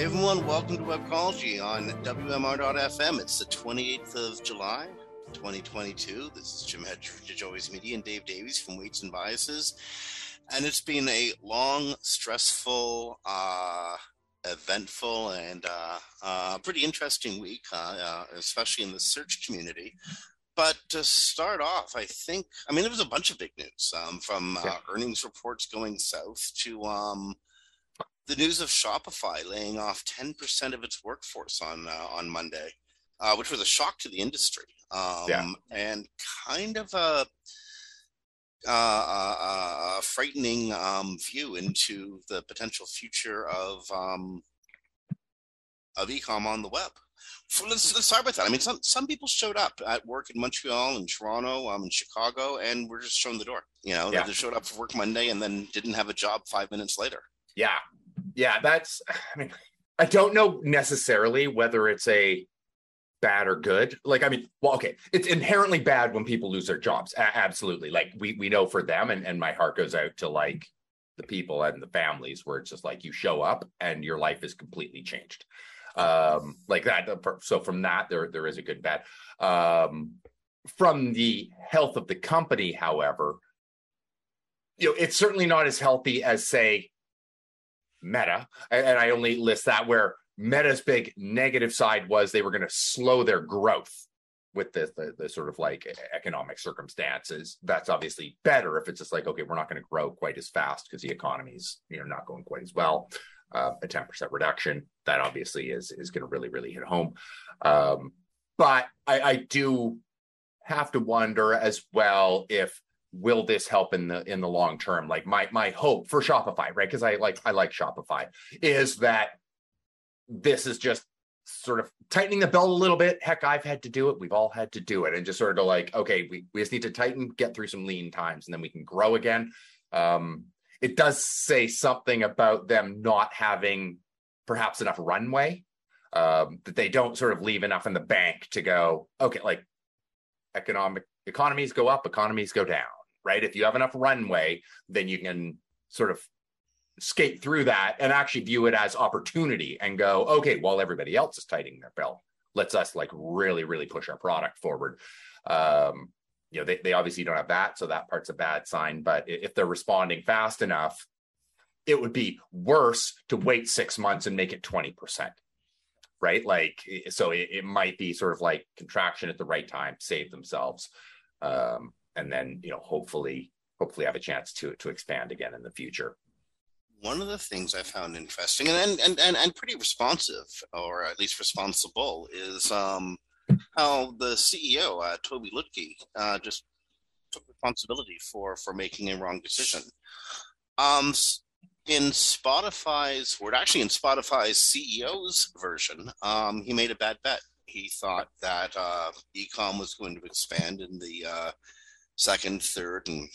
Hey everyone, welcome to Webcology on WMR.FM. It's the 28th of July, 2022. This is Jim Hedge Joey's Media and Dave Davies from Weights and Biases. And it's been a long, stressful, uh, eventful, and uh, uh, pretty interesting week, uh, uh, especially in the search community. But to start off, I think, I mean, there was a bunch of big news um, from uh, earnings reports going south to um, the news of Shopify laying off 10% of its workforce on uh, on Monday, uh, which was a shock to the industry um, Yeah. and kind of a, uh, a, a frightening um, view into the potential future of um, of ecom on the web. So let's, let's start with that. I mean, some some people showed up at work in Montreal and Toronto, um, in Chicago, and were just shown the door. You know, Yeah. they showed up for work Monday and then didn't have a job five minutes later. Yeah. Yeah. That's, I mean, I don't know necessarily whether it's a bad or good. Like, I mean, well, okay. It's inherently bad when people lose their jobs. A- absolutely. Like, we, we know for them, and, and my heart goes out to like the people and the families where it's just like you show up and your life is completely changed. Um, like that. So from that, there, there is a good bad. Um, from the health of the company, however, you know, it's certainly not as healthy as say Meta, and I only list that where Meta's big negative side was they were going to slow their growth with the, the the sort of like economic circumstances. That's obviously better if it's just like okay, we're not going to grow quite as fast because the economy's you know not going quite as well. Uh, a ten percent reduction that obviously is is going to really really hit home. Um, but I, I do have to wonder as well if will this help in the in the long term? Like my my hope for shopify right? Because i like i like shopify is that this is just sort of tightening the belt a little bit. Heck i've had to do it. We've all had to do it. And just sort of like okay we, we just need to tighten get through some lean times and then we can grow again. Um it does say something about them not having perhaps enough runway um that they don't sort of leave enough in the bank to go okay like economic economies go up economies go down right? If you have enough runway then you can sort of skate through that and actually view it as opportunity and go okay while everybody else is tightening their belt let's us like really really push our product forward. Um you know they, they obviously don't have that so that part's a bad sign but if they're responding fast enough it would be worse to wait six months and make it 20% right? Like so it, it might be sort of like contraction at the right time save themselves. Um and then you know hopefully hopefully have a chance to to expand again in the future One of the things I found interesting and and and, and pretty responsive, or at least responsible, is um, how the CEO uh, Tobi Lütke uh, just took responsibility for for making a wrong decision. Um, in Shopify's, or actually in Shopify's CEO's version, um, he made a bad bet. He thought that uh, ecom was going to expand in the uh, second, third, and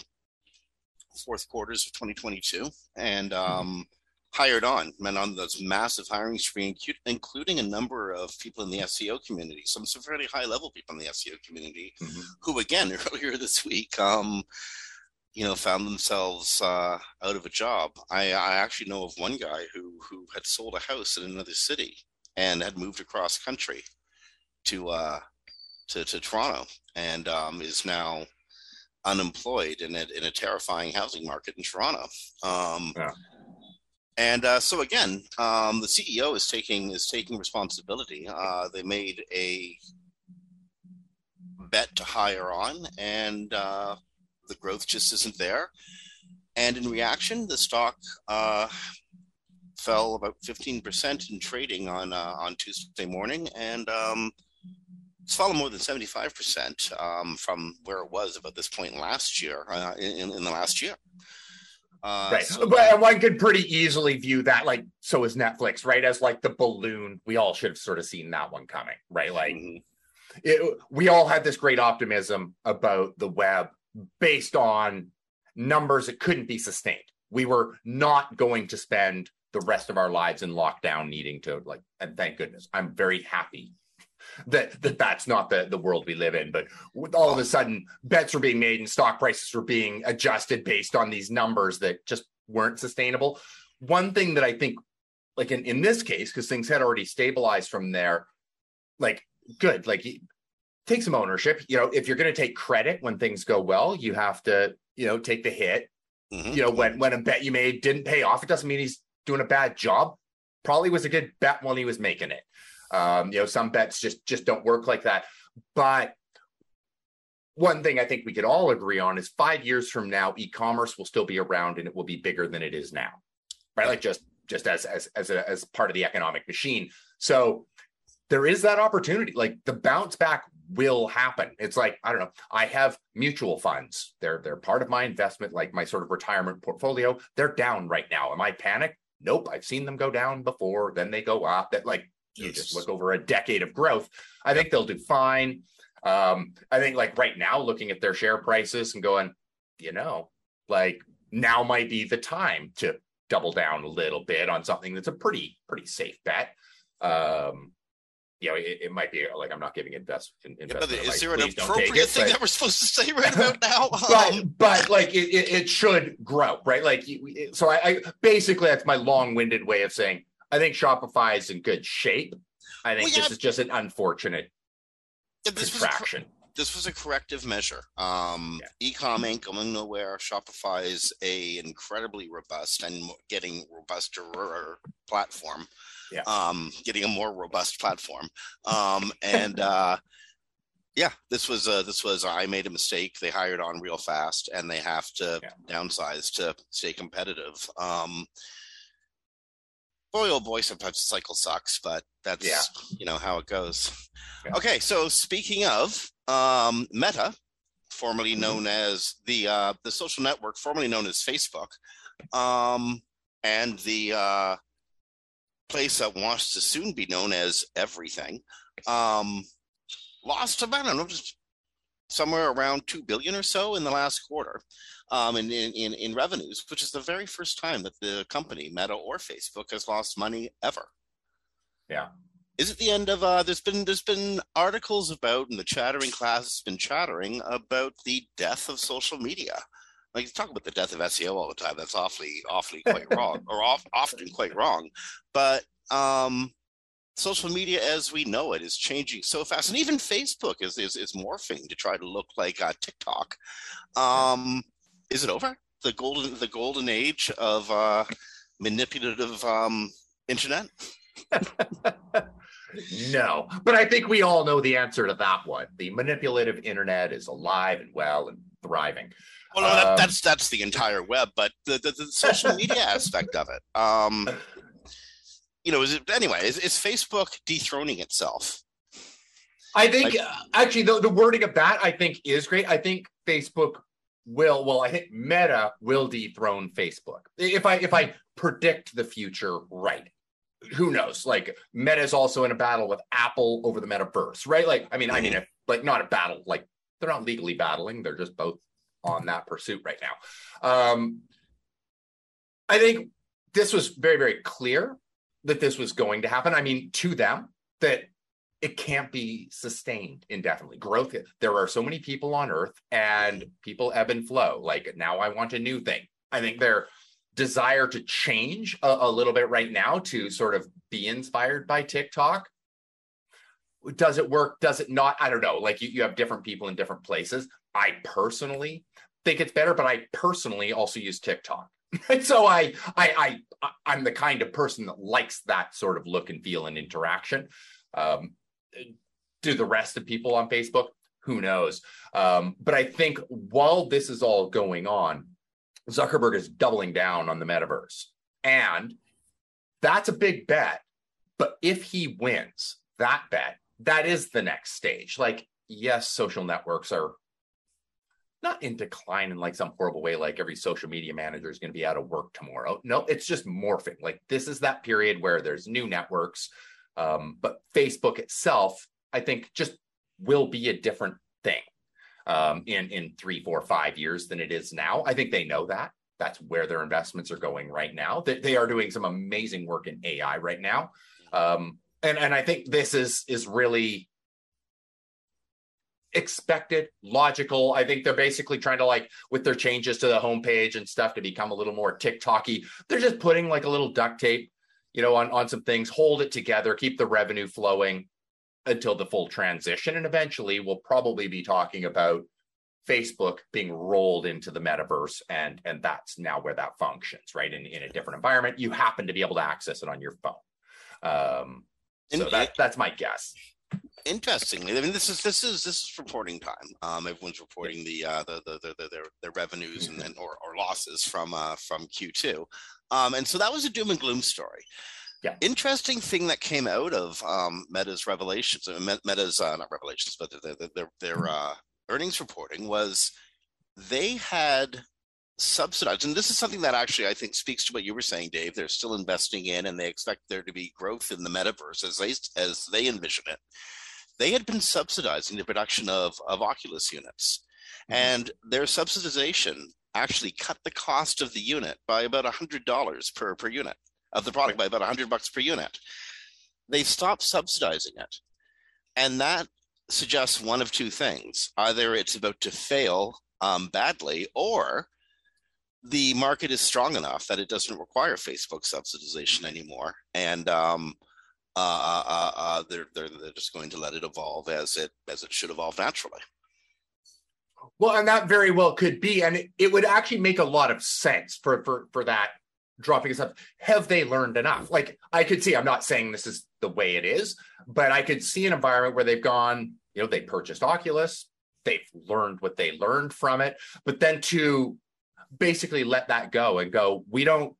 fourth quarters of 2022, and um, hired on, went on this massive hiring spree, including a number of people in the SEO community, some some fairly high level people in the SEO community, Mhm. who again earlier this week, um, you know, found themselves uh, out of a job. I, I actually know of one guy who who had sold a house in another city and had moved across country to uh, to to Toronto, and um, is now unemployed in a, in a terrifying housing market in Toronto. Um, Yeah. And uh, so again, um, the CEO is taking is taking responsibility. Uh, they made a bet to hire on, and uh, the growth just isn't there. And in reaction, the stock uh, fell about fifteen percent in trading on uh, on Tuesday morning, and um, it's fallen more than 75% um, from where it was about this point last year, uh, in, in the last year. Uh, right so- but one could pretty easily view that like so is netflix right as like the balloon we all should have sort of seen that one coming right like Mhm. it, we all had this great optimism about the web based on numbers that couldn't be sustained. We were not going to spend the rest of our lives in lockdown needing to like and thank goodness i'm very happy that, that that's not the, the world we live in but with all of a sudden bets were being made and stock prices were being adjusted based on these numbers that just weren't sustainable one thing that i think like in, in this case, because things had already stabilized from there, like good, like take some ownership. You know, if you're going to take credit when things go well, you have to, you know, take the hit. Mm-hmm. You know, when when a bet you made didn't pay off, it doesn't mean he's doing a bad job. Probably was a good bet when he was making it. Um, you know, some bets just just don't work like that. But one thing I think we could all agree on is five years from now, e-commerce will still be around and it will be bigger than it is now, right? Like just just as as as a, as part of the economic machine. So there is that opportunity. Like the bounce back will happen. It's like I don't know. I have mutual funds. They're they're part of my investment, like my sort of retirement portfolio. They're down right now. Am I panicked? Nope. I've seen them go down before. Then they go up. That like you yes. just look over a decade of growth. I think they'll do fine. Um, I think like right now, looking at their share prices and going, you know, like now might be the time to double down a little bit on something that's a pretty pretty safe bet. Um, you know, it, it might be like I'm not giving invest, investment. Yeah, is there an appropriate it, thing but, that we're supposed to say right about now? but but like it, it, it, should grow, right? Like so, I, I basically that's my long-winded way of saying I think Shopify is in good shape. I think well, yeah, this is just an unfortunate yeah, this contraction. Was a, this was a corrective measure. Um, yeah. Ecom ain't going nowhere. Shopify is a incredibly robust and getting robuster platform yeah. um, getting a more robust platform. Um, and uh, yeah, this was uh, this was I made a mistake. They hired on real fast, and they have to downsize to stay competitive. Um, boy, oh boy, sometimes cycle sucks, but that's yeah. you know how it goes. Yeah. Okay, so speaking of um, Meta, formerly mm-hmm. known as the uh, the social network, formerly known as Facebook, um, and the uh, place that wants to soon be known as everything, um, lost about, I don't know, just somewhere around 2 billion or so in the last quarter um, in, in, in revenues, which is the very first time that the company, Meta or Facebook, has lost money ever. Yeah. Is it the end of uh there's been there's been articles about and the chattering class has been chattering about the death of social media like you talk about the death of SEO all the time. That's awfully, awfully quite wrong, or off, often quite wrong. But um, social media, as we know it, is changing so fast, and even Facebook is is, is morphing to try to look like uh, TikTok. Um, is it over? The golden the golden age of uh, manipulative um, internet. no, but I think we all know the answer to that one. The manipulative internet is alive and well and thriving. Well, no, that, um, that's that's the entire web, but the, the, the social media aspect of it. You know, is it anyway? Is, is Facebook dethroning itself? I think like, actually the, the wording of that I think is great. I think Facebook will well, I think Meta will dethrone Facebook. If I if I predict the future right. Who knows? Like Meta is also in a battle with Apple over the metaverse, right? Like, I mean, I mean, if, like not a battle, like they're not legally battling, they're just both on that pursuit right now. Um, I think this was very, very clear that this was going to happen. I mean, to them, that it can't be sustained indefinitely. Growth, there are so many people on earth and people ebb and flow. Like now I want a new thing. I think their desire to change a, a little bit right now to sort of be inspired by TikTok. Does it work? Does it not? I don't know. Like you, you have different people in different places. I personally think it's better, but I personally also use TikTok. so I, I, I, I'm the kind of person that likes that sort of look and feel and interaction. Um, do the rest of people on Facebook? Who knows? Um, but I think while this is all going on, Zuckerberg is doubling down on the metaverse, and that's a big bet. But if he wins that bet, that is the next stage. Like, yes, social networks are not in decline in like some horrible way, like every social media manager is going to be out of work tomorrow. No, it's just morphing. Like this is that period where there's new networks. Um, but Facebook itself, I think, just will be a different thing um, in in three, four, five years than it is now. I think they know that. That's where their investments are going right now. They, they are doing some amazing work in AI right now, um, and and I think this is is really expected, logical. I think they're basically trying to like with their changes to the homepage and stuff to become a little more TikToky. They're just putting like a little duct tape, you know, on, on some things, hold it together, keep the revenue flowing until the full transition. And eventually we'll probably be talking about Facebook being rolled into the metaverse, and and that's now where that functions, right? In in a different environment, you happen to be able to access it on your phone. Um, so that that's my guess. Interestingly, I mean, this is this is this is reporting time. Um, everyone's reporting the uh, the, the, the, the their their revenues and, and or, or losses from uh, from Q2, um, and so that was a doom and gloom story. Yeah. Interesting thing that came out of um, Meta's revelations, uh, Meta's uh, not revelations, but their their, their uh, earnings reporting was they had subsidized, and this is something that actually I think speaks to what you were saying, Dave. They're still investing in, and they expect there to be growth in the metaverse as they as they envision it. They had been subsidizing the production of of Oculus units, mm-hmm. and their subsidization actually cut the cost of the unit by about a hundred dollars per per unit of the product by about a hundred bucks per unit. They stopped subsidizing it, and that suggests one of two things: either it's about to fail um, badly, or the market is strong enough that it doesn't require Facebook subsidization anymore, and um, uh, uh, uh, they're, they're they're just going to let it evolve as it as it should evolve naturally. Well, and that very well could be, and it, it would actually make a lot of sense for for for that dropping us up. Have they learned enough? Like I could see, I'm not saying this is the way it is, but I could see an environment where they've gone, you know, they purchased Oculus, they've learned what they learned from it, but then to basically let that go and go, we don't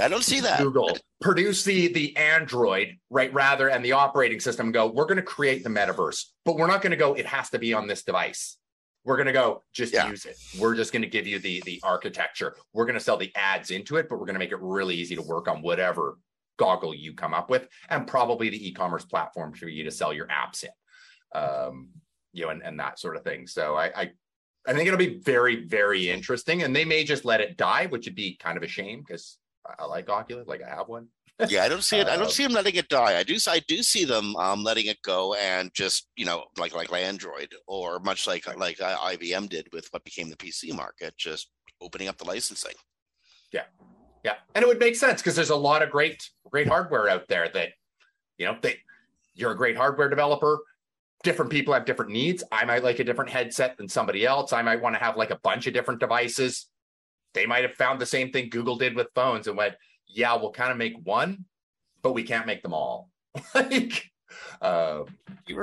I don't see that. Google produce the the Android right rather and the operating system go, we're going to create the metaverse, but we're not going to go, it has to be on this device. We're going to go just yeah. use it. We're just going to give you the the architecture. We're going to sell the ads into it, but we're going to make it really easy to work on whatever goggle you come up with, and probably the e-commerce platform for you to sell your apps in, um, you know, and, and that sort of thing. So I, I I think it'll be very very interesting, and they may just let it die, which would be kind of a shame because I like Oculus, like I have one yeah, I don't see it. I don't uh, see them letting it die. I do. I do see them um, letting it go and just you know, like like Android or much like like IBM did with what became the PC market, just opening up the licensing. Yeah, yeah, and it would make sense because there's a lot of great great hardware out there that you know they. You're a great hardware developer. Different people have different needs. I might like a different headset than somebody else. I might want to have like a bunch of different devices. They might have found the same thing Google did with phones and went, yeah, we'll kind of make one, but we can't make them all. like, uh,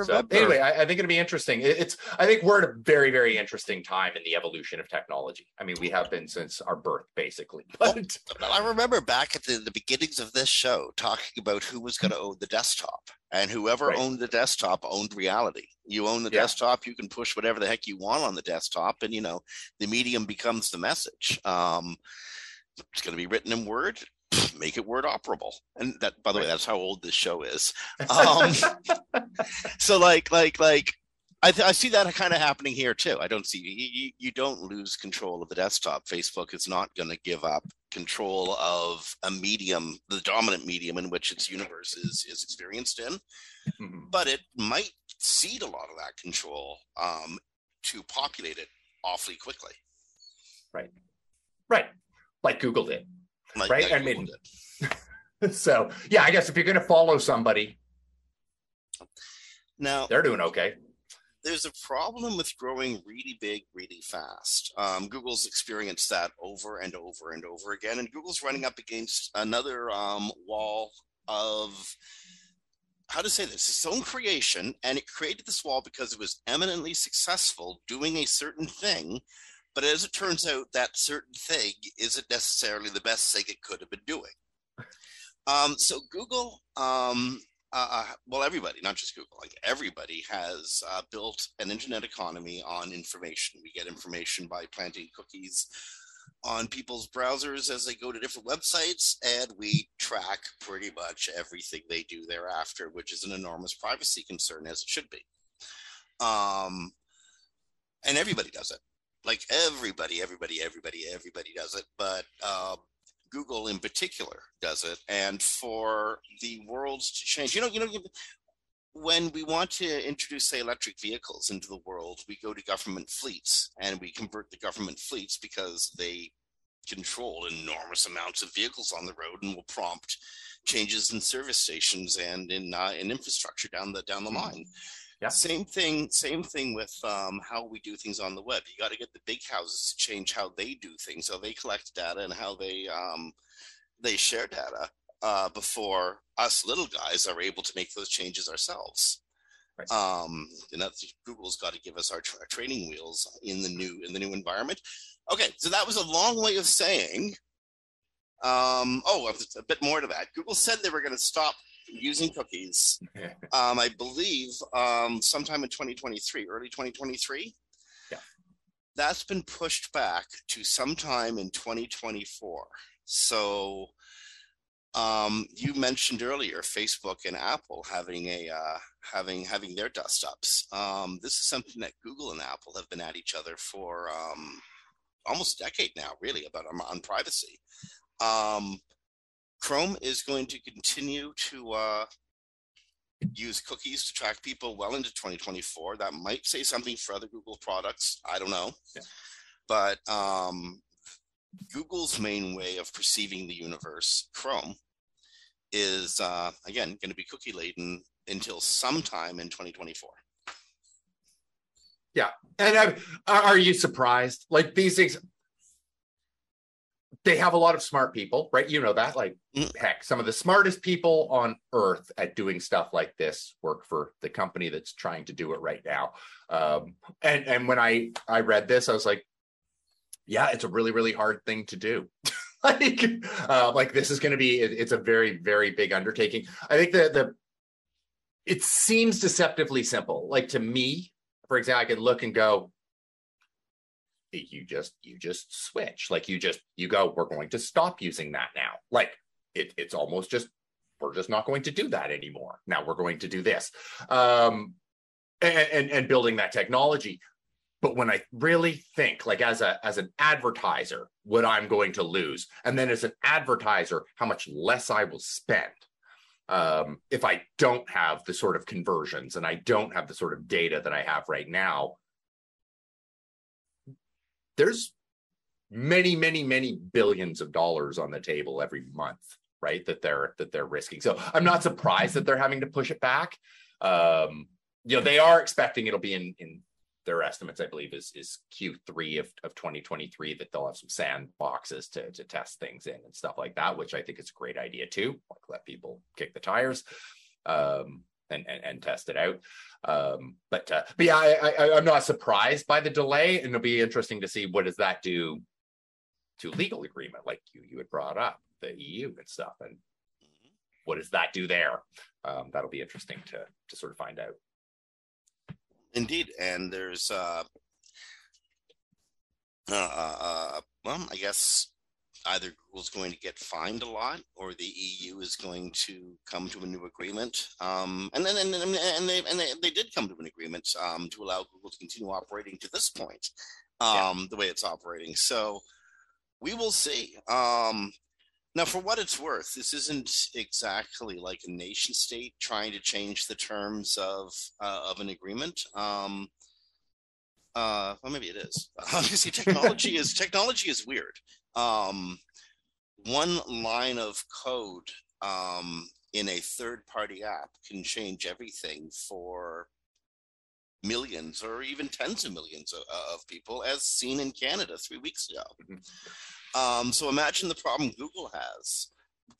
so anyway, I, I, think it'll be interesting. It, it's I think we're at a very very interesting time in the evolution of technology. I mean, we have been since our birth, basically. But well, I remember back at the, the beginnings of this show talking about who was going to own the desktop, and whoever right. owned the desktop owned reality. You own the yeah. desktop, you can push whatever the heck you want on the desktop, and you know the medium becomes the message. Um, it's going to be written in Word make it word operable and that by the way that's how old this show is um so like like like I, th- I see that kind of happening here too. I don't see you, you don't lose control of the desktop. Facebook is not going to give up control of a medium, the dominant medium in which its universe is is experienced in, mm-hmm. but it might cede a lot of that control um, to populate it awfully quickly. Right, right, like Google did. Like, right? I mean, so yeah, I guess if you're going to follow somebody, now they're doing okay. There's a problem with growing really big, really fast. Um, Google's experienced that over and over and over again, and Google's running up against another um, wall of how to say this its own creation and it created this wall because it was eminently successful doing a certain thing but as it turns out, that certain thing isn't necessarily the best thing it could have been doing. Um, so Google, um, uh, uh, well, everybody, not just Google, like everybody has uh, built an internet economy on information. We get information by planting cookies on people's browsers as they go to different websites, and we track pretty much everything they do thereafter, which is an enormous privacy concern, as it should be. Um, and everybody does it like everybody, everybody, everybody, everybody does it, but uh, Google in particular does it. And for the world to change, you know, you know, when we want to introduce, say, electric vehicles into the world, we go to government fleets and we convert the government fleets because they control enormous amounts of vehicles on the road and will prompt changes in service stations and in uh, in infrastructure down the down the mm-hmm. Yeah. Same thing. Same thing with um, how we do things on the web. You got to get the big houses to change how they do things, how they collect data, and how they um, they share data uh, before us little guys are able to make those changes ourselves. Right. Um, and that's Google's got to give us our, tra- training wheels in the new in the new environment. Okay, so that was a long way of saying. Um, oh, a bit more to that. Google said they were going to stop using cookies. um, I believe um, sometime in 2023, early 2023. Yeah, that's been pushed back to sometime in 2024. So um, you mentioned earlier Facebook and Apple having a uh, having having their dust ups. Um, this is something that Google and Apple have been at each other for um, almost a decade now, really, about on, on privacy. Um, Chrome is going to continue to uh, use cookies to track people well into 2024. That might say something for other Google products. I don't know, yeah. but um, Google's main way of perceiving the universe, Chrome, is uh, again going to be cookie laden until sometime in 2024. Yeah, and uh, are you surprised? Like these things, they have a lot of smart people, right? You know that. Like, mm. heck, some of the smartest people on earth at doing stuff like this work for the company that's trying to do it right now. Um, and and when I I read this, I was like, yeah, it's a really really hard thing to do. like uh, like this is going to be it, it's a very very big undertaking i think the the it seems deceptively simple like to me for example i could look and go you just you just switch. Like you just you go we're going to stop using that now. Like it, it's almost just we're just not going to do that anymore. Now we're going to do this. Um and, and, and building that technology. But when i really think like as a as an advertiser what i'm going to lose and then as an advertiser how much less i will spend um, if i don't have the sort of conversions and i don't have the sort of data that i have right now there's many many many billions of dollars on the table every month right that they're that they're risking so i'm not surprised that they're having to push it back um you know they are expecting it'll be in in their estimates, I believe, is is Q3 of, of 2023 that they'll have some sandboxes to to test things in and stuff like that, which I think is a great idea too. Like let people kick the tires. Um, and, and, and test it out. Um, but uh, but yeah, I, I, I'm not surprised by the delay, and it'll be interesting to see what does that do to legal agreement, like you you had brought up the EU and stuff, and what does that do there? Um, that'll be interesting to to sort of find out. Indeed, and there's uh, uh, uh, uh, well, I guess either Google's going to get fined a lot, or the EU is going to come to a new agreement. Um, and then and, and, and they and they, they did come to an agreement um, to allow Google to continue operating to this point, um, yeah. the way it's operating. So we will see. Um, now, for what it's worth, this isn't exactly like a nation state trying to change the terms of uh, of an agreement. Um, uh, well, maybe it is. Obviously, technology is technology is weird. Um, one line of code um, in a third party app can change everything for millions or even tens of millions of, of people, as seen in Canada three weeks ago. Mm-hmm. Um, so imagine the problem Google has,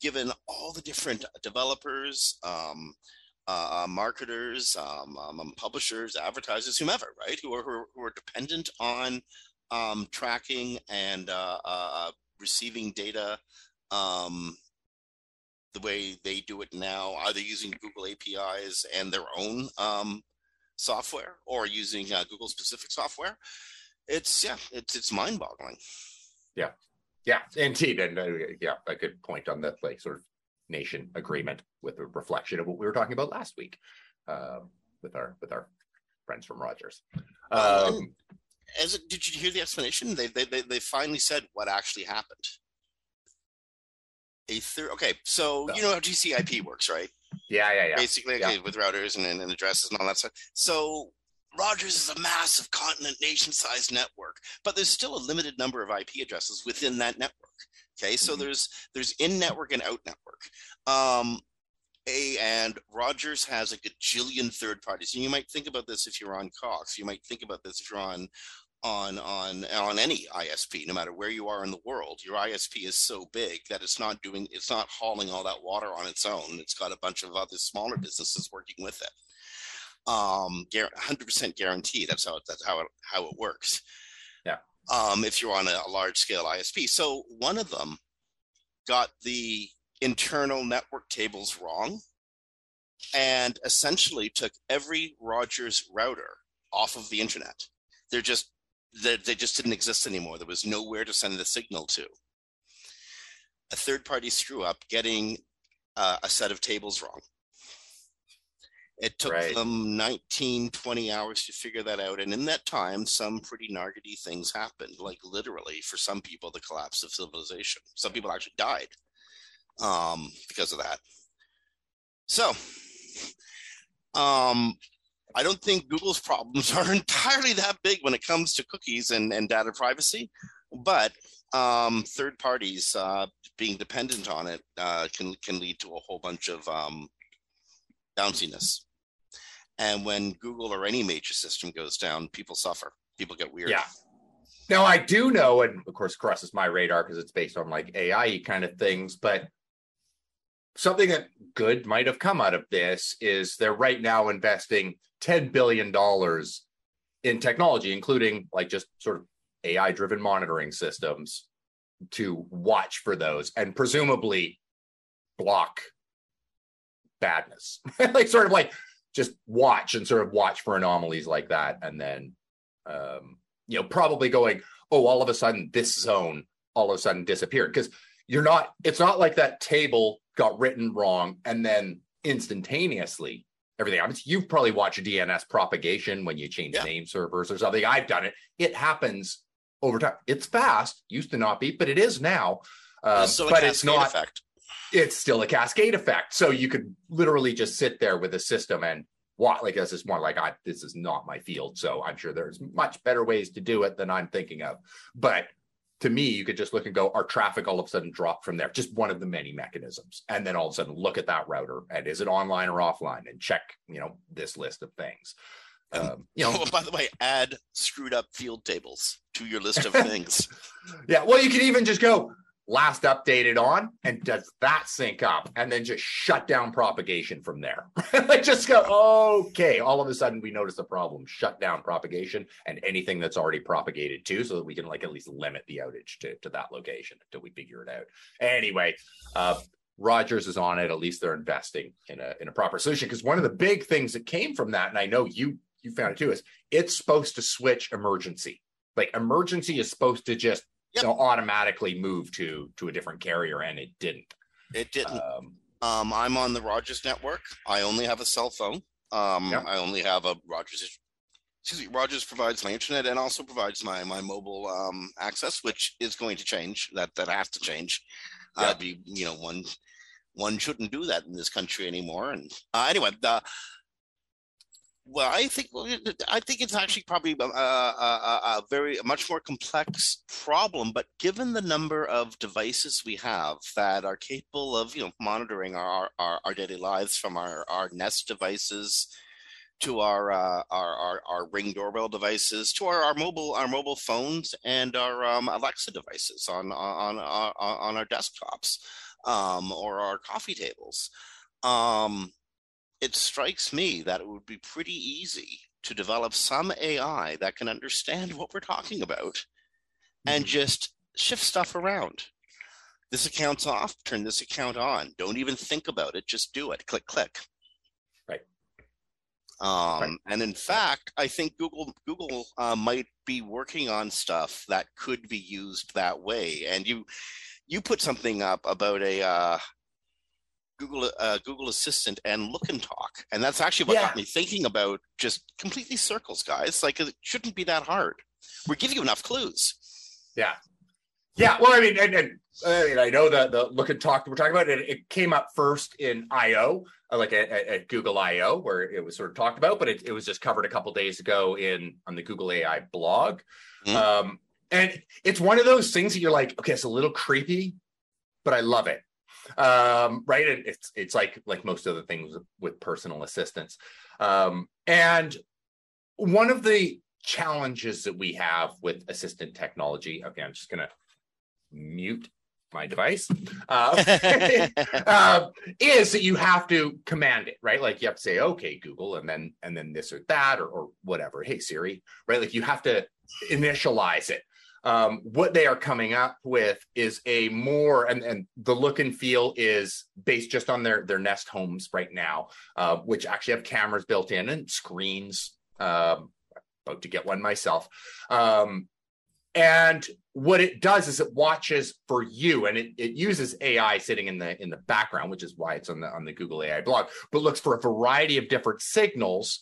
given all the different developers, um, uh, marketers, um, um, um, publishers, advertisers, whomever, right, who are who are dependent on um, tracking and uh, uh, uh, receiving data the way they do it now, either using Google APIs and their own software or using uh, Google specific software. It's yeah, it's it's mind boggling. Yeah, yeah, indeed, and uh, yeah, a good point on that, like sort of nation agreement with a reflection of what we were talking about last week um, with our with our friends from Rogers. Um, As did you hear the explanation? They, they they they finally said what actually happened. A third. Okay, so you know how TCP works, right? Yeah, yeah, yeah. Basically, okay, yeah. with routers and, and addresses and all that stuff. So Rogers is a massive continent nation sized network, but there's still a limited number of IP addresses within that network. Okay, so mm-hmm. there's there's in network and out network. Um, and Rogers has a gajillion third parties. And you might think about this if you're on Cox. You might think about this if you're on on on on any ISP, no matter where you are in the world. Your ISP is so big that it's not doing it's not hauling all that water on its own. It's got a bunch of other smaller businesses working with it. Um, 100% guarantee. That's how it, that's how it how it works. Yeah. Um, if you're on a, a large scale ISP, so one of them got the internal network tables wrong and essentially took every Rogers router off of the internet. They're just they, they just didn't exist anymore. There was nowhere to send the signal to. A third party screw up getting uh, a set of tables wrong. It took right. them 19, 20 hours to figure that out. And in that time, some pretty nargety things happened, like literally for some people, the collapse of civilization. Some people actually died um, because of that. So, um, I don't think Google's problems are entirely that big when it comes to cookies and, and data privacy, but um, third parties uh, being dependent on it uh, can can lead to a whole bunch of um, bounciness. And when Google or any major system goes down, people suffer. People get weird. Yeah. Now I do know, and of course crosses my radar because it's based on like AI kind of things, but something that good might have come out of this is they're right now investing $10 billion in technology, including like just sort of AI driven monitoring systems to watch for those and presumably block badness. like sort of like just watch and sort of watch for anomalies like that. And then, um, you know, probably going, oh, all of a sudden this zone all of a sudden disappeared. Because you're not, it's not like that table got written wrong and then instantaneously everything happens. You've probably watched DNS propagation when you change yeah. name servers or something. I've done it. It happens over time. It's fast, used to not be, but it is now. Um, it's but it's not. Effect. It's still a cascade effect. So you could literally just sit there with a system and what like this is more like I this is not my field. So I'm sure there's much better ways to do it than I'm thinking of. But to me, you could just look and go, our traffic all of a sudden dropped from there. Just one of the many mechanisms. And then all of a sudden look at that router and is it online or offline and check, you know, this list of things. Um, you know, oh, by the way, add screwed up field tables to your list of things. yeah. Well, you can even just go, last updated on and does that sync up and then just shut down propagation from there like just go okay all of a sudden we notice a problem shut down propagation and anything that's already propagated too so that we can like at least limit the outage to, to that location until we figure it out anyway uh, Rogers is on it. At least they're investing in a in a proper solution. Because one of the big things that came from that, and I know you you found it too, is it's supposed to switch emergency. Like emergency is supposed to just yep. they'll automatically move to to a different carrier, and it didn't. It didn't. Um, um, I'm on the Rogers network. I only have a cell phone. Um, yep. I only have a Rogers. Excuse me. Rogers provides my internet and also provides my my mobile um, access, which is going to change. That that has to change. Yep. Uh, be you know one one shouldn't do that in this country anymore. And uh, anyway, the well, I think I think it's actually probably a, a, a, very a much more complex problem. But given the number of devices we have that are capable of you know monitoring our our, our daily lives, from our our Nest devices to our, uh, our, our our Ring doorbell devices to our, our mobile our mobile phones and our um, Alexa devices on on on, on our desktops um, or our coffee tables. Um, it strikes me that it would be pretty easy to develop some AI that can understand what we're talking about and mm-hmm. just shift stuff around. This account's off, turn this account on. Don't even think about it, just do it. Click, click. Right. Um, right. And in fact, I think Google Google uh, might be working on stuff that could be used that way. And you you put something up about a uh, Google uh, Google Assistant and Look and Talk, and that's actually what yeah. got me thinking about just completely circles, guys. Like it shouldn't be that hard. We're giving you enough clues. Yeah, Yeah, well, I mean, and, and I, mean, I know the the look and talk that we're talking about. It, it came up first in I/O, uh, like at, at, Google I/O, where it was sort of talked about, but it, it was just covered a couple days ago in on the Google AI blog. Mm-hmm. Um, and it's one of those things that you're like, okay, it's a little creepy, but I love it. Um, right? And it's it's like like most other things with personal assistants. Um, and one of the challenges that we have with assistant technology. Okay, I'm just gonna mute my device uh, uh, is that you have to command it right like you have to say okay google and then and then this or that or, or whatever hey siri right like you have to initialize it um, what they are coming up with is a more and, and the look and feel is based just on their their nest homes right now uh, which actually have cameras built in and screens um, about to get one myself. Um, and what it does is it watches for you and it, it uses ai sitting in the in the background which is why it's on the on the google ai blog but looks for a variety of different signals.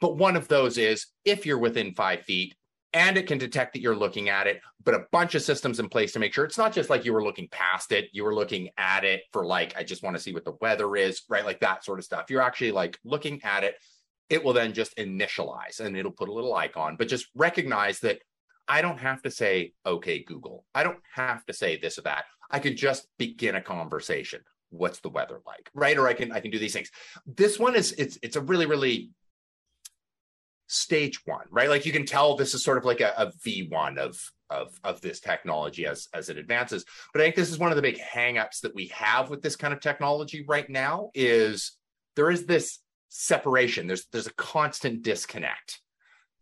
But one of those is if you're within five feet and it can detect that you're looking at it but a bunch of systems in place to make sure it's not just like you were looking past it you were looking at it for like i just want to see what the weather is right like that sort of stuff you're actually like looking at it it will then just initialize and it'll put a little icon but just recognize that I don't have to say, okay, Google. I don't have to say this or that. I can just begin a conversation. What's the weather like? Right. Or I can I can do these things. This one is it's it's a really, really stage one, right? Like you can tell this is sort of like a a V1 of of of this technology as as it advances. But I think this is one of the big hangups that we have with this kind of technology right now is there is this separation. There's there's a constant disconnect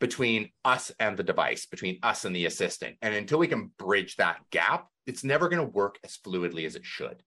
between us and the device, between us and the assistant. And until we can bridge that gap, it's never going to work as fluidly as it should.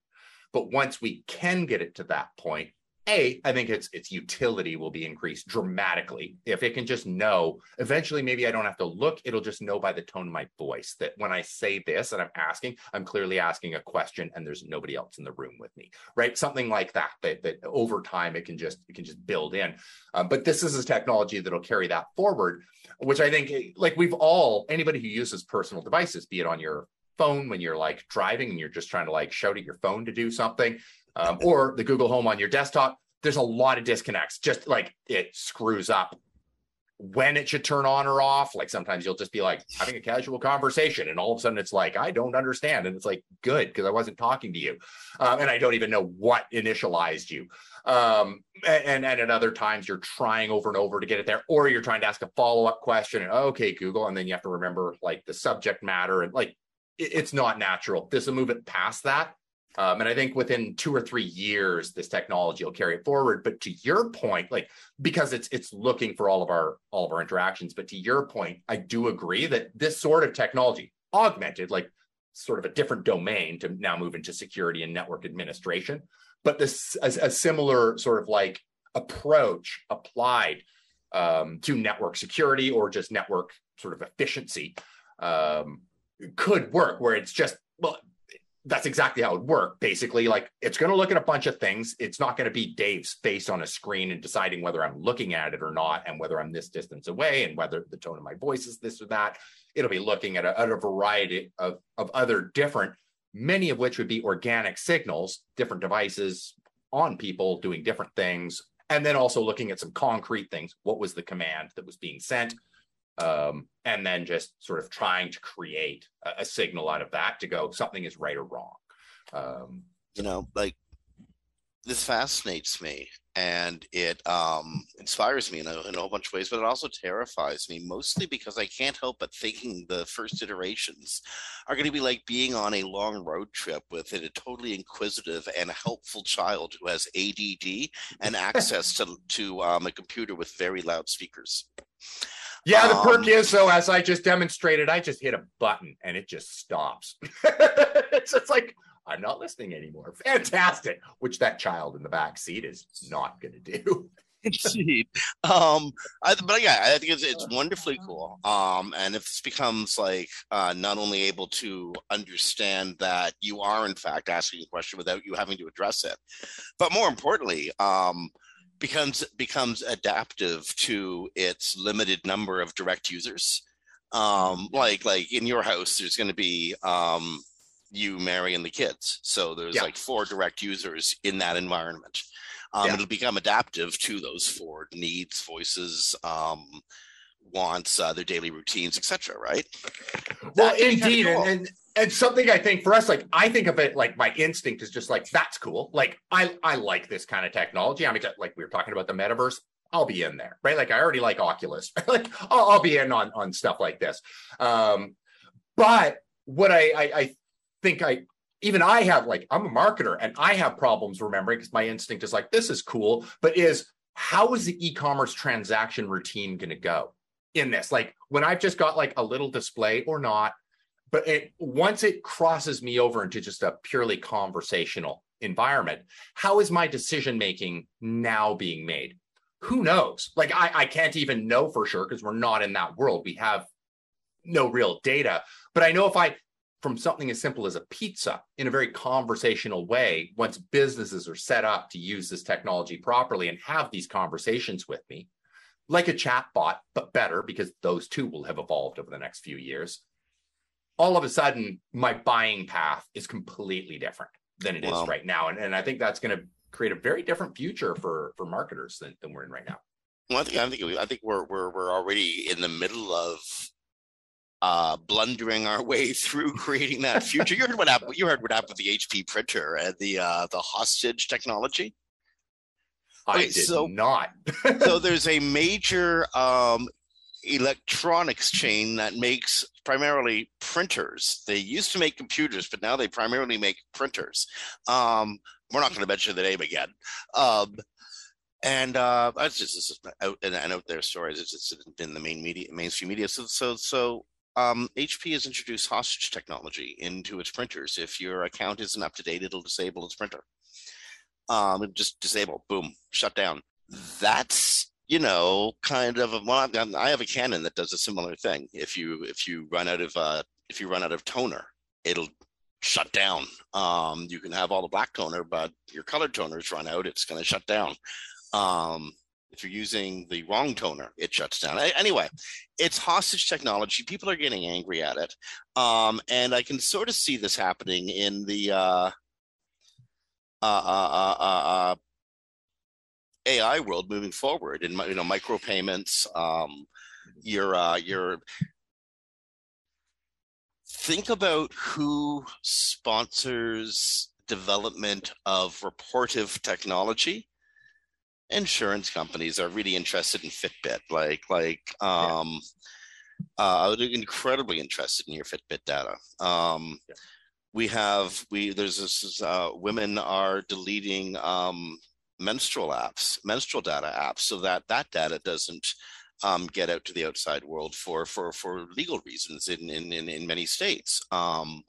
But once we can get it to that point, a, I think its its utility will be increased dramatically if it can just know. Eventually, maybe I don't have to look; it'll just know by the tone of my voice that when I say this and I'm asking, I'm clearly asking a question, and there's nobody else in the room with me, right? Something like that. That, that over time it can just it can just build in. Um, but this is a technology that'll carry that forward, which I think, like we've all anybody who uses personal devices, be it on your phone when you're like driving and you're just trying to like shout at your phone to do something um, or the Google Home on your desktop, there's a lot of disconnects. Just like it screws up when it should turn on or off. Like sometimes you'll just be like having a casual conversation, and all of a sudden it's like, I don't understand. And it's like, good, because I wasn't talking to you. Um, and I don't even know what initialized you. Um, and, and at other times you're trying over and over to get it there, or you're trying to ask a follow up question. And okay, Google. And then you have to remember like the subject matter and like it, it's not natural. This will move it past that um, and I think within two or three years, this technology will carry it forward. But to your point, like because it's it's looking for all of our all of our interactions. But to your point, I do agree that this sort of technology, augmented, like sort of a different domain to now move into security and network administration, but this a, a similar sort of like approach applied um, to network security or just network sort of efficiency um, could work, where it's just well that's exactly how it would work. Basically, like it's going to look at a bunch of things. It's not going to be Dave's face on a screen and deciding whether I'm looking at it or not, and whether I'm this distance away, and whether the tone of my voice is this or that. It'll be looking at a, at a variety of, of other different, many of which would be organic signals, different devices on people doing different things, and then also looking at some concrete things. What was the command that was being sent? Um, and then just sort of trying to create a, a, signal out of that to go something is right or wrong. Um, you know, like this fascinates me and it um, inspires me in a, in a whole bunch of ways, but it also terrifies me, mostly because I can't help but thinking the first iterations are going to be like being on a long road trip with a totally inquisitive and helpful child who has ADD and access to, to um, a computer with very loud speakers. Yeah, the perk um, is so as I just demonstrated, I just hit a button and it just stops. it's just like I'm not listening anymore. Fantastic. Which that child in the back seat is not going to do. Indeed. Um, I, but yeah, I think it's, it's wonderfully cool. Um, and if this becomes like uh, not only able to understand that you are in fact asking a question without you having to address it, but more importantly, um, becomes becomes adaptive to its limited number of direct users Um, like like in your house, there's going to be um, you, Mary, and the kids. So there's Yeah. like four direct users in that environment. Um, Yeah. It'll become adaptive to those four needs, voices, um, wants, uh, their daily routines, etc. Right? Well, That can be kinda indeed, cool. and, and and something I think for us, like I think of it like my instinct is just like that's cool. Like I I like this kind of technology. I mean, like we were talking about the metaverse. I'll be in there, right? Like I already like Oculus. like I'll, I'll be in on on stuff like this. Um, but what I, I I think I even I have like I'm a marketer and I have problems remembering because my instinct is like this is cool, but is how is the e-commerce transaction routine going to go in this? Like when I've just got like a little display or not, but it once it crosses me over into just a purely conversational environment, how is my decision making now being made? Who knows? Like I, I can't even know for sure because we're not in that world. We have no real data. But I know if I from something as simple as a pizza in a very conversational way, once businesses are set up to use this technology properly and have these conversations with me, like a chat bot, but better because those two will have evolved over the next few years. All of a sudden, my buying path is completely different than it is Wow. right now. And, and I think that's going to create a very different future for, for marketers than, than we're in right now. Well, I think I think I think we're we're we're already in the middle of uh blundering our way through creating that future. you heard what happened. You heard what happened with the HP printer and the uh the hostage technology. I did so- not. so there's a major um, electronics chain that makes primarily printers. They used to make computers, but now they primarily make printers. Um, we're not going to mention the name again. Um, and uh, that's just this is out and out there stories. It's just in the main media, mainstream media. So so so. Um, HP has introduced hostage technology into its printers. If your account isn't up to date, it'll disable its printer. Um, just disable, boom, shut down. That's you know kind of a, well i have a Canon that does a similar thing. If you if you run out of uh if you run out of toner it'll shut down. Um you can have all the black toner but your colored toners run out it's going to shut down. Um if you're using the wrong toner it shuts down. Anyway it's hostage technology. People are getting angry at it. Um and i can sort of see this happening in the uh uh, uh, uh, uh, uh, AI world moving forward, and you know, micropayments. Um, your uh, your think about who sponsors development of reportive technology. Insurance companies are really interested in Fitbit, like like um, uh, I would be incredibly interested in your Fitbit data. Um, Yeah. We have we there's this uh, women are deleting um, menstrual apps, menstrual data apps, so that that data doesn't um, get out to the outside world for for for legal reasons in in in, in many states. Um,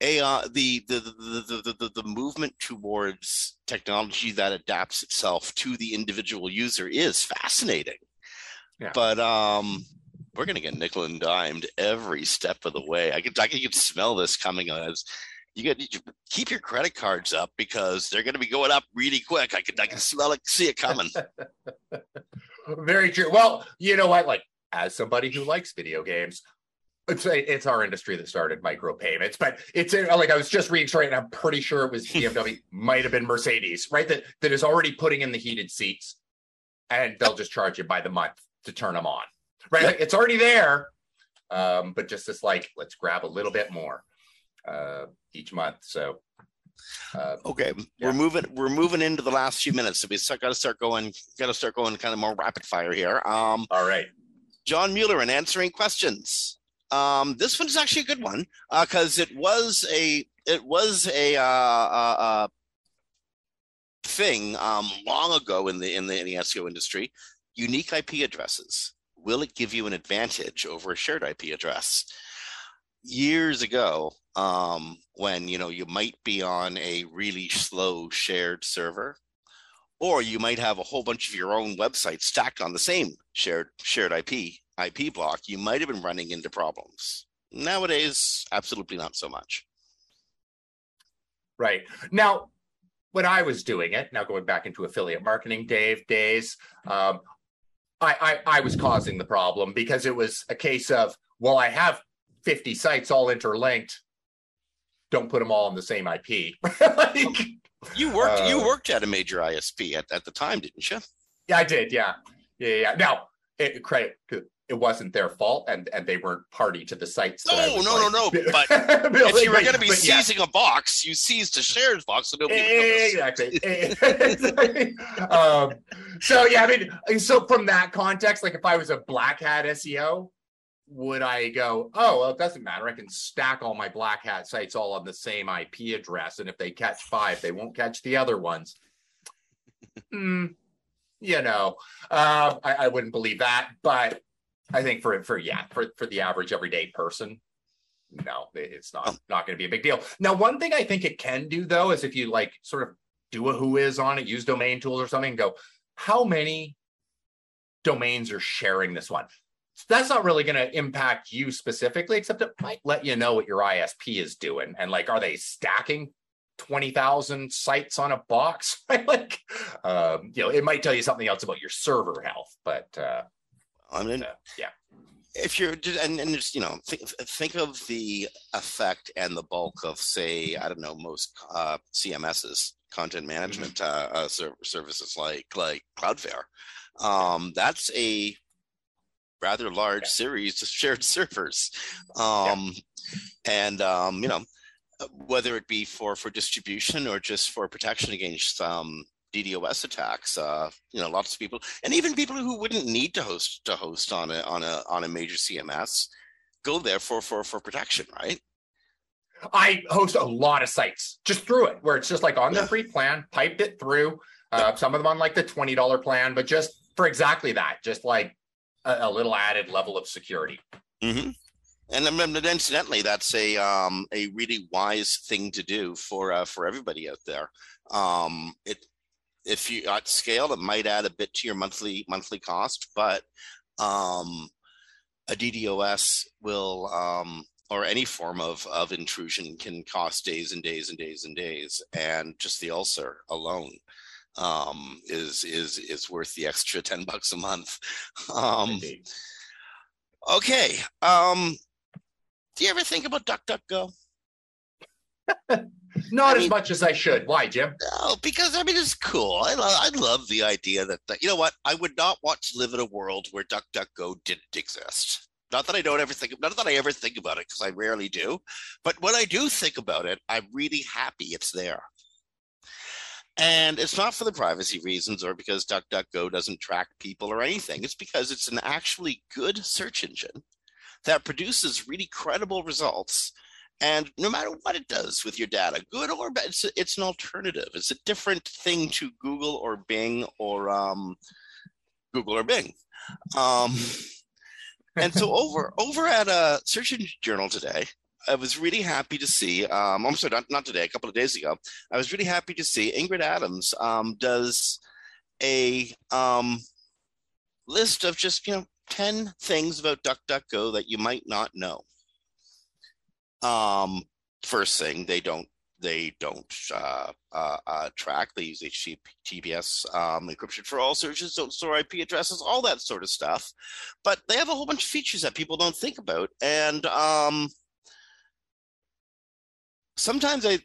AI, the the, the the the movement towards technology that adapts itself to the individual user is fascinating. Yeah. But um, we're gonna get nickel and dimed every step of the way. I could I could smell this coming as you get you keep your credit cards up because they're gonna be going up really quick. I can I can smell it, see it coming. Very true. Well, you know what? Like, as somebody who likes video games, it's it's our industry that started micropayments, but it's in, like I was just reading story, and I'm pretty sure it was BMW, might have been Mercedes, right? That that is already putting in the heated seats, and they'll just charge you by the month to turn them on, right? Like, it's already there, um, but just this like let's grab a little bit more uh, each month. So. Uh, Okay, Yeah. we're moving. We're moving into the last few minutes, so we got to start going. Got to start going kind of more rapid fire here. Um, all right. John Mueller and answering questions. Um, this one's actually a good one because it was a it was a uh, uh, uh, thing um, long ago in the in the, in the SEO industry. Unique IP addresses. Will it give you an advantage over a shared IP address? Years ago, um, when you know you might be on a really slow shared server, or you might have a whole bunch of your own websites stacked on the same shared shared IP IP block, you might have been running into problems. Nowadays, absolutely not so much. Right. Now, when I was doing it, now going back into affiliate marketing, Dave days, um, I, I I was causing the problem because it was a case of well, I have 50 sites all interlinked. Don't put them all on the same IP. like, You worked. Uh, you worked at a major ISP at, at the time, didn't you? yeah, I did. Yeah, yeah, yeah. Now, it, credit it wasn't their fault, and and they weren't party to the sites. No, no, like, no, no. But building, if you were going to be but yeah. seizing a box, you seized a shared box, so nobody. Exactly. Exactly. um, so yeah, I mean, so from that context, like if I was a black hat SEO, would I go, oh well, it doesn't matter. I can stack all my black hat sites all on the same IP address, and if they catch five, they won't catch the other ones. Hmm, you know, um, I, I wouldn't believe that, but I think for for yeah, for for the average everyday person, no, it's not not going to be a big deal. Now, one thing I think it can do though is if you like sort of do a who is on it, use domain tools or something, and go, how many domains are sharing this one? That's not really going to impact you specifically, except it might let you know what your ISP is doing. And like, are they stacking 20,000 sites on a box? Right? like, um, you know, it might tell you something else about your server health, but uh, I mean, uh, yeah. if you're just and, and just you know think think of the effect and the bulk of say I don't know most uh, CMSs content management uh, uh, ser- services like like Cloudflare. Um, that's a rather large Yeah. series of shared servers, um, and um, you know whether it be for for distribution or just for protection against um, DDoS attacks. Uh, you know, lots of people, and even people who wouldn't need to host to host on a on a on a major CMS, go there for for for protection, right? I host a lot of sites just through it, where it's just like on their Yeah. free plan, piped it through. Uh, some of them on like the twenty dollar plan, but just for exactly that, just like a, a little added level of security. Mm-hmm. And incidentally, that's a um, a really wise thing to do for uh, for everybody out there. Um, it if you at scale, it might add a bit to your monthly monthly cost, but um, a DDoS will um, or any form of of intrusion can cost days and days and days and days, and just the ulcer alone um, is is is worth the extra ten bucks a month. Um, Okay. Um, do you ever think about DuckDuckGo? Not I as mean- much as I should. Why, Jim? No, because I mean it's cool. I love I love the idea that, that you know what I would not want to live in a world where DuckDuckGo didn't exist. Not that I don't ever think, not that I ever think about it because I rarely do, but when I do think about it, I'm really happy it's there. And it's not for the privacy reasons or because DuckDuckGo doesn't track people or anything. It's because it's an actually good search engine that produces really credible results. And no matter what it does with your data, good or bad, it's, it's an alternative. It's a different thing to Google or Bing or um, Google or Bing. Um, and so over over at a Search Engine Journal today, I was really happy to see. Um, I'm sorry, not, not today. A couple of days ago, I was really happy to see Ingrid Adams um, does a um, list of just you know ten things about DuckDuckGo that you might not know. Um, first thing, they don't they don't uh, uh, uh, track. They use HTTPS um, encryption for all searches, don't store IP addresses, all that sort of stuff. But they have a whole bunch of features that people don't think about, and um, sometimes I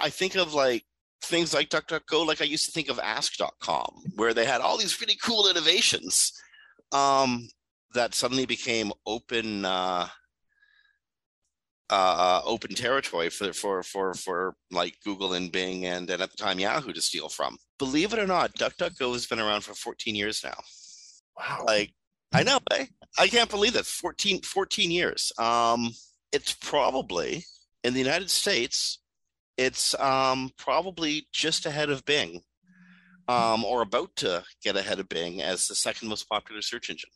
I think of like things like DuckDuckGo, like I used to think of Ask.com, where they had all these really cool innovations um, that suddenly became open. Uh, uh, open territory for for for for like Google and Bing and and at the time Yahoo to steal from. Believe it or not, DuckDuckGo has been around for 14 years now. Wow. Like I know, I, I can't believe that 14 14 years. Um, it's probably in the United States, it's um probably just ahead of Bing, um, or about to get ahead of Bing as the second most popular search engine.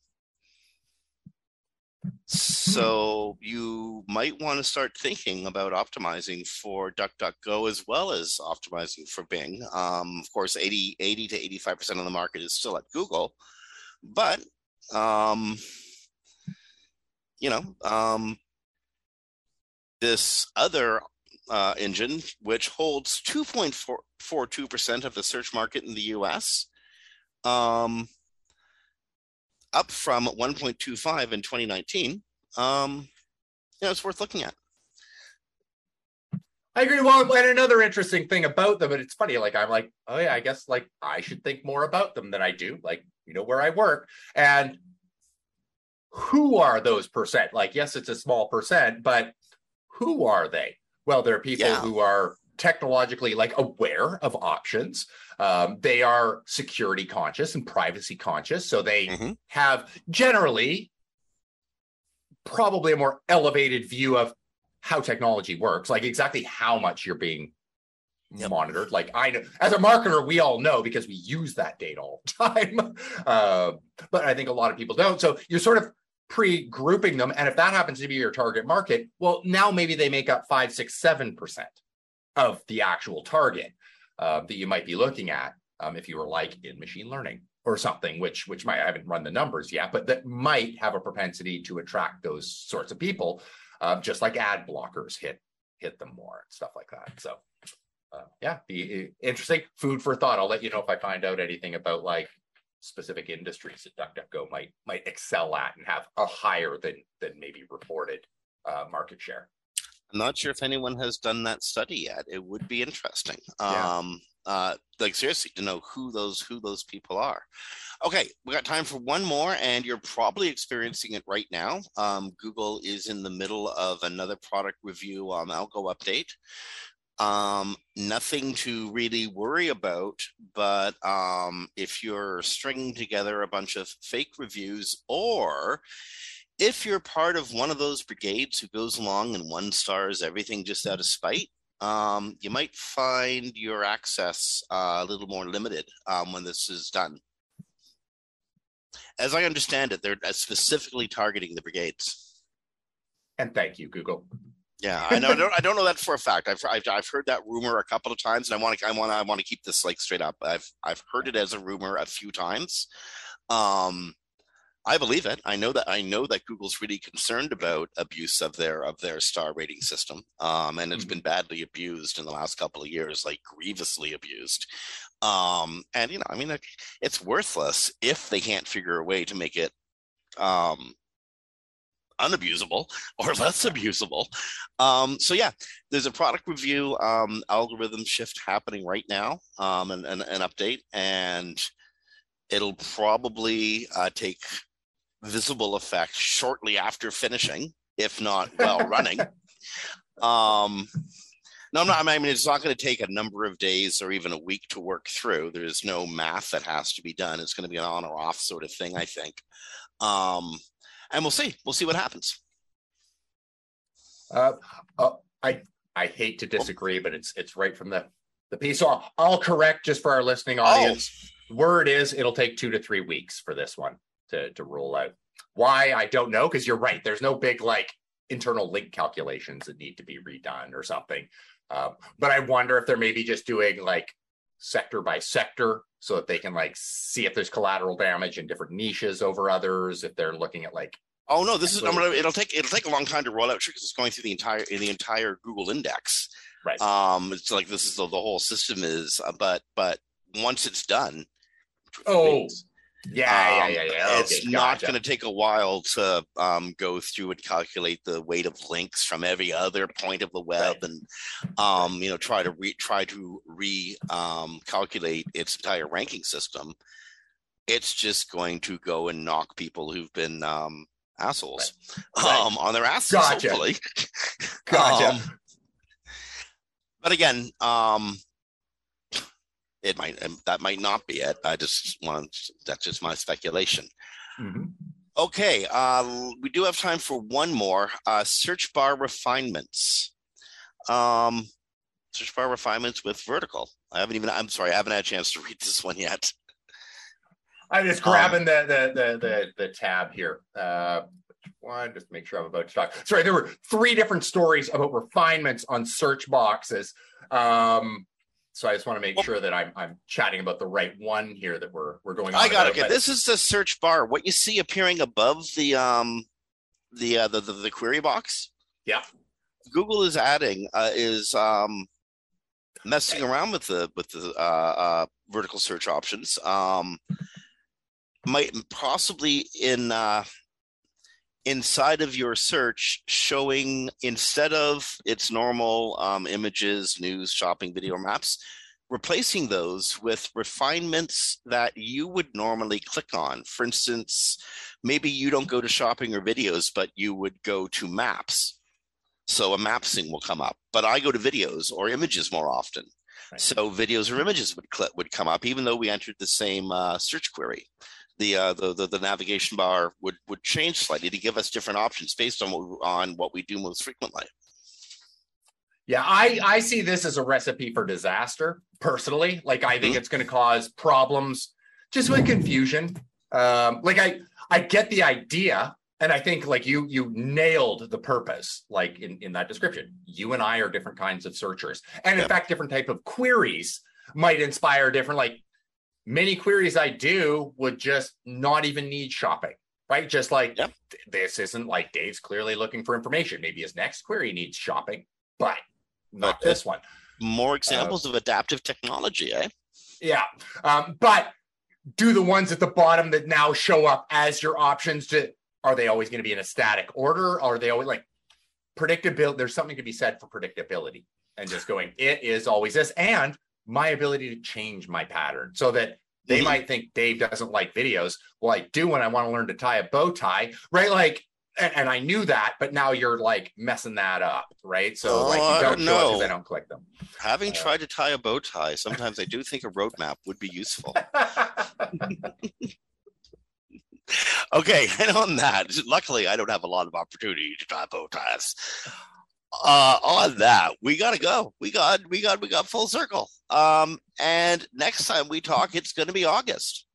So you might want to start thinking about optimizing for DuckDuckGo as well as optimizing for Bing. Um, of course, 80, 80 to 85% of the market is still at Google, but um, you know, um, this other uh, engine, which holds 2.42% of the search market in the US, um, up from 1.25 in 2019. Um, you know, it's worth looking at. I agree. Well, and another interesting thing about them, and it's funny, like I'm like, oh yeah, I guess like I should think more about them than I do. Like, you know, where I work. And who are those percent? Like, yes, it's a small percent, but who are they? Well, there are people yeah. who are technologically like aware of options. Um, they are security conscious and privacy conscious. So they mm-hmm. have generally probably a more elevated view of how technology works, like exactly how much you're being yep. monitored. Like I know, as a marketer, we all know because we use that data all the time. Uh, but I think a lot of people don't. So you're sort of pre-grouping them, and if that happens to be your target market, well, now maybe they make up five, six, seven percent of the actual target uh, that you might be looking at um, if you were like in machine learning or something which which might I haven't run the numbers yet but that might have a propensity to attract those sorts of people uh, just like ad blockers hit hit them more and stuff like that. So uh, yeah, be uh, interesting food for thought. I'll let you know if I find out anything about like specific industries that DuckDuckGo might might excel at and have a higher than than maybe reported uh, market share. I'm not sure if anyone has done that study yet. It would be interesting. Yeah. Um, uh, like seriously, to know who those who those people are. Okay, we got time for one more, and you're probably experiencing it right now. Um, Google is in the middle of another product review um, algo update. Um, nothing to really worry about, but um, if you're stringing together a bunch of fake reviews, or if you're part of one of those brigades who goes along and one stars everything just out of spite, um, you might find your access uh, a little more limited um, when this is done as I understand it, they're uh, specifically targeting the brigades. And thank you, Google. Yeah, I know. I don't, I don't know that for a fact. I've, I've, I've heard that rumor a couple of times, and I want to I want to I want to keep this like straight up. I've I've heard it as a rumor a few times. Um, I believe it. I know that I know that Google's really concerned about abuse of their of their star rating system, um, and it's mm-hmm. been badly abused in the last couple of years, like grievously abused. Um, and you know, I mean, it's worthless if they can't figure a way to make it um, unabusable or less abusable. Um, so yeah, there's a product review um, algorithm shift happening right now, um, and an update, and it'll probably uh, take visible effect shortly after finishing, if not well running. um, no, I'm not. I mean, it's not going to take a number of days or even a week to work through. There's no math that has to be done. It's going to be an on or off sort of thing, I think. Um, and we'll see. We'll see what happens. Uh, uh, I I hate to disagree, but it's it's right from the the piece. So I'll correct just for our listening audience. Oh. Word is it'll take two to three weeks for this one to to roll out. Why I don't know because you're right. There's no big like internal link calculations that need to be redone or something. Um, but I wonder if they're maybe just doing like sector by sector so that they can like see if there's collateral damage in different niches over others. If they're looking at like Oh no, this is I'm gonna, it'll take it'll take a long time to roll out because it's going through the entire in the entire Google index. Right. Um, it's like this is the, the whole system is, uh, but but once it's done, oh, yeah, um, yeah, yeah, yeah. it's not going to take a while to um, go through and calculate the weight of links from every other point of the web, right. and um, you know, try to re try to re um, calculate its entire ranking system. It's just going to go and knock people who've been um, assholes right. Right. Um, on their asses, gotcha. hopefully. gotcha. but again, um, it might that might not be it. I just want that's just my speculation. Mm-hmm. Okay, uh, we do have time for one more uh, search bar refinements. Um, search bar refinements with vertical. I haven't even. I'm sorry, I haven't had a chance to read this one yet. I'm just grabbing um, the, the, the the the tab here. Uh, one, just make sure I'm about to talk. Sorry, there were three different stories about refinements on search boxes. Um, so I just want to make well, sure that I'm I'm chatting about the right one here that we're we're going. On I got it. Okay. This is the search bar. What you see appearing above the um the uh, the, the, the query box. Yeah. Google is adding uh, is um messing around with the with the uh, uh, vertical search options. Um, might possibly in uh, inside of your search showing instead of its normal um, images, news, shopping, video, maps, replacing those with refinements that you would normally click on. For instance, maybe you don't go to shopping or videos, but you would go to maps. So a map thing will come up, but I go to videos or images more often. Right. So videos or images would cl- would come up, even though we entered the same uh, search query. The, uh, the, the the navigation bar would would change slightly to give us different options based on what, on what we do most frequently. Yeah, I I see this as a recipe for disaster personally. Like I think mm-hmm. it's going to cause problems just with confusion. Um, like I I get the idea, and I think like you you nailed the purpose. Like in in that description, you and I are different kinds of searchers, and in fact, different type of queries might inspire different. Like many queries I do would just not even need shopping right? Just like yep. this isn't like Dave's clearly looking for information. Maybe his next query needs shopping, but not this one. More examples uh, of adaptive technology, eh? Yeah. Um, but do the ones at the bottom that now show up as your options to are they always going to be in a static order? Or are they always like predictability? There's something to be said for predictability and just going, it is always this, and my ability to change my pattern so that they mm-hmm. might think Dave doesn't like videos. Well, I do when I want to learn to tie a bow tie, right? Like and, and, I knew that, but now you're like messing that up, right? So oh, like you don't know because I don't click them. Having uh, tried to tie a bow tie, sometimes I do think a roadmap would be useful. okay, and on that, luckily I don't have a lot of opportunity to tie bow ties. Uh, on that, we gotta go. We got, we got, we got full circle. Um, and next time we talk, it's going to be August.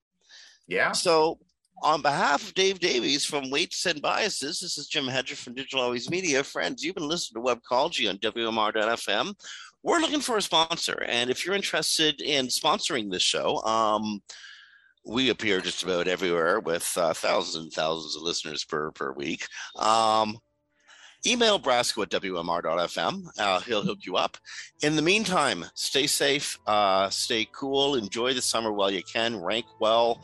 Yeah. So on behalf of Dave Davies from Weights and Biases, this is Jim Hedger from Digital Always Media. Friends, you've been listening to Webcology on WMR.fm. We're looking for a sponsor, and if you're interested in sponsoring this show, um, we appear just about everywhere with uh, thousands and thousands of listeners per per week. Um, email Brasco at WMR.fm. Uh, he'll hook you up. In the meantime, stay safe, uh, stay cool, enjoy the summer while you can, rank well.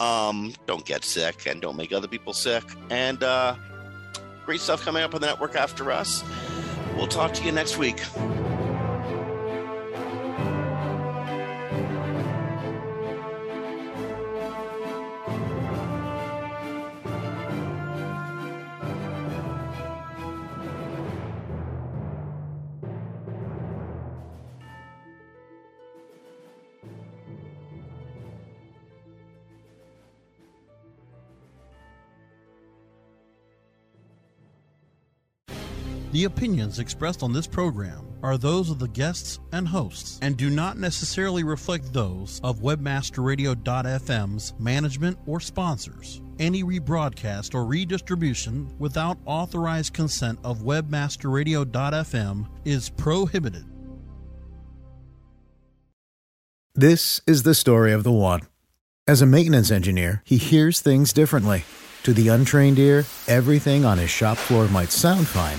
Um, don't get sick and don't make other people sick. And uh, great stuff coming up on the network after us. We'll talk to you next week. The opinions expressed on this program are those of the guests and hosts and do not necessarily reflect those of webmasterradio.fm's management or sponsors. Any rebroadcast or redistribution without authorized consent of webmasterradio.fm is prohibited. This is the story of the one. As a maintenance engineer, he hears things differently. To the untrained ear, everything on his shop floor might sound fine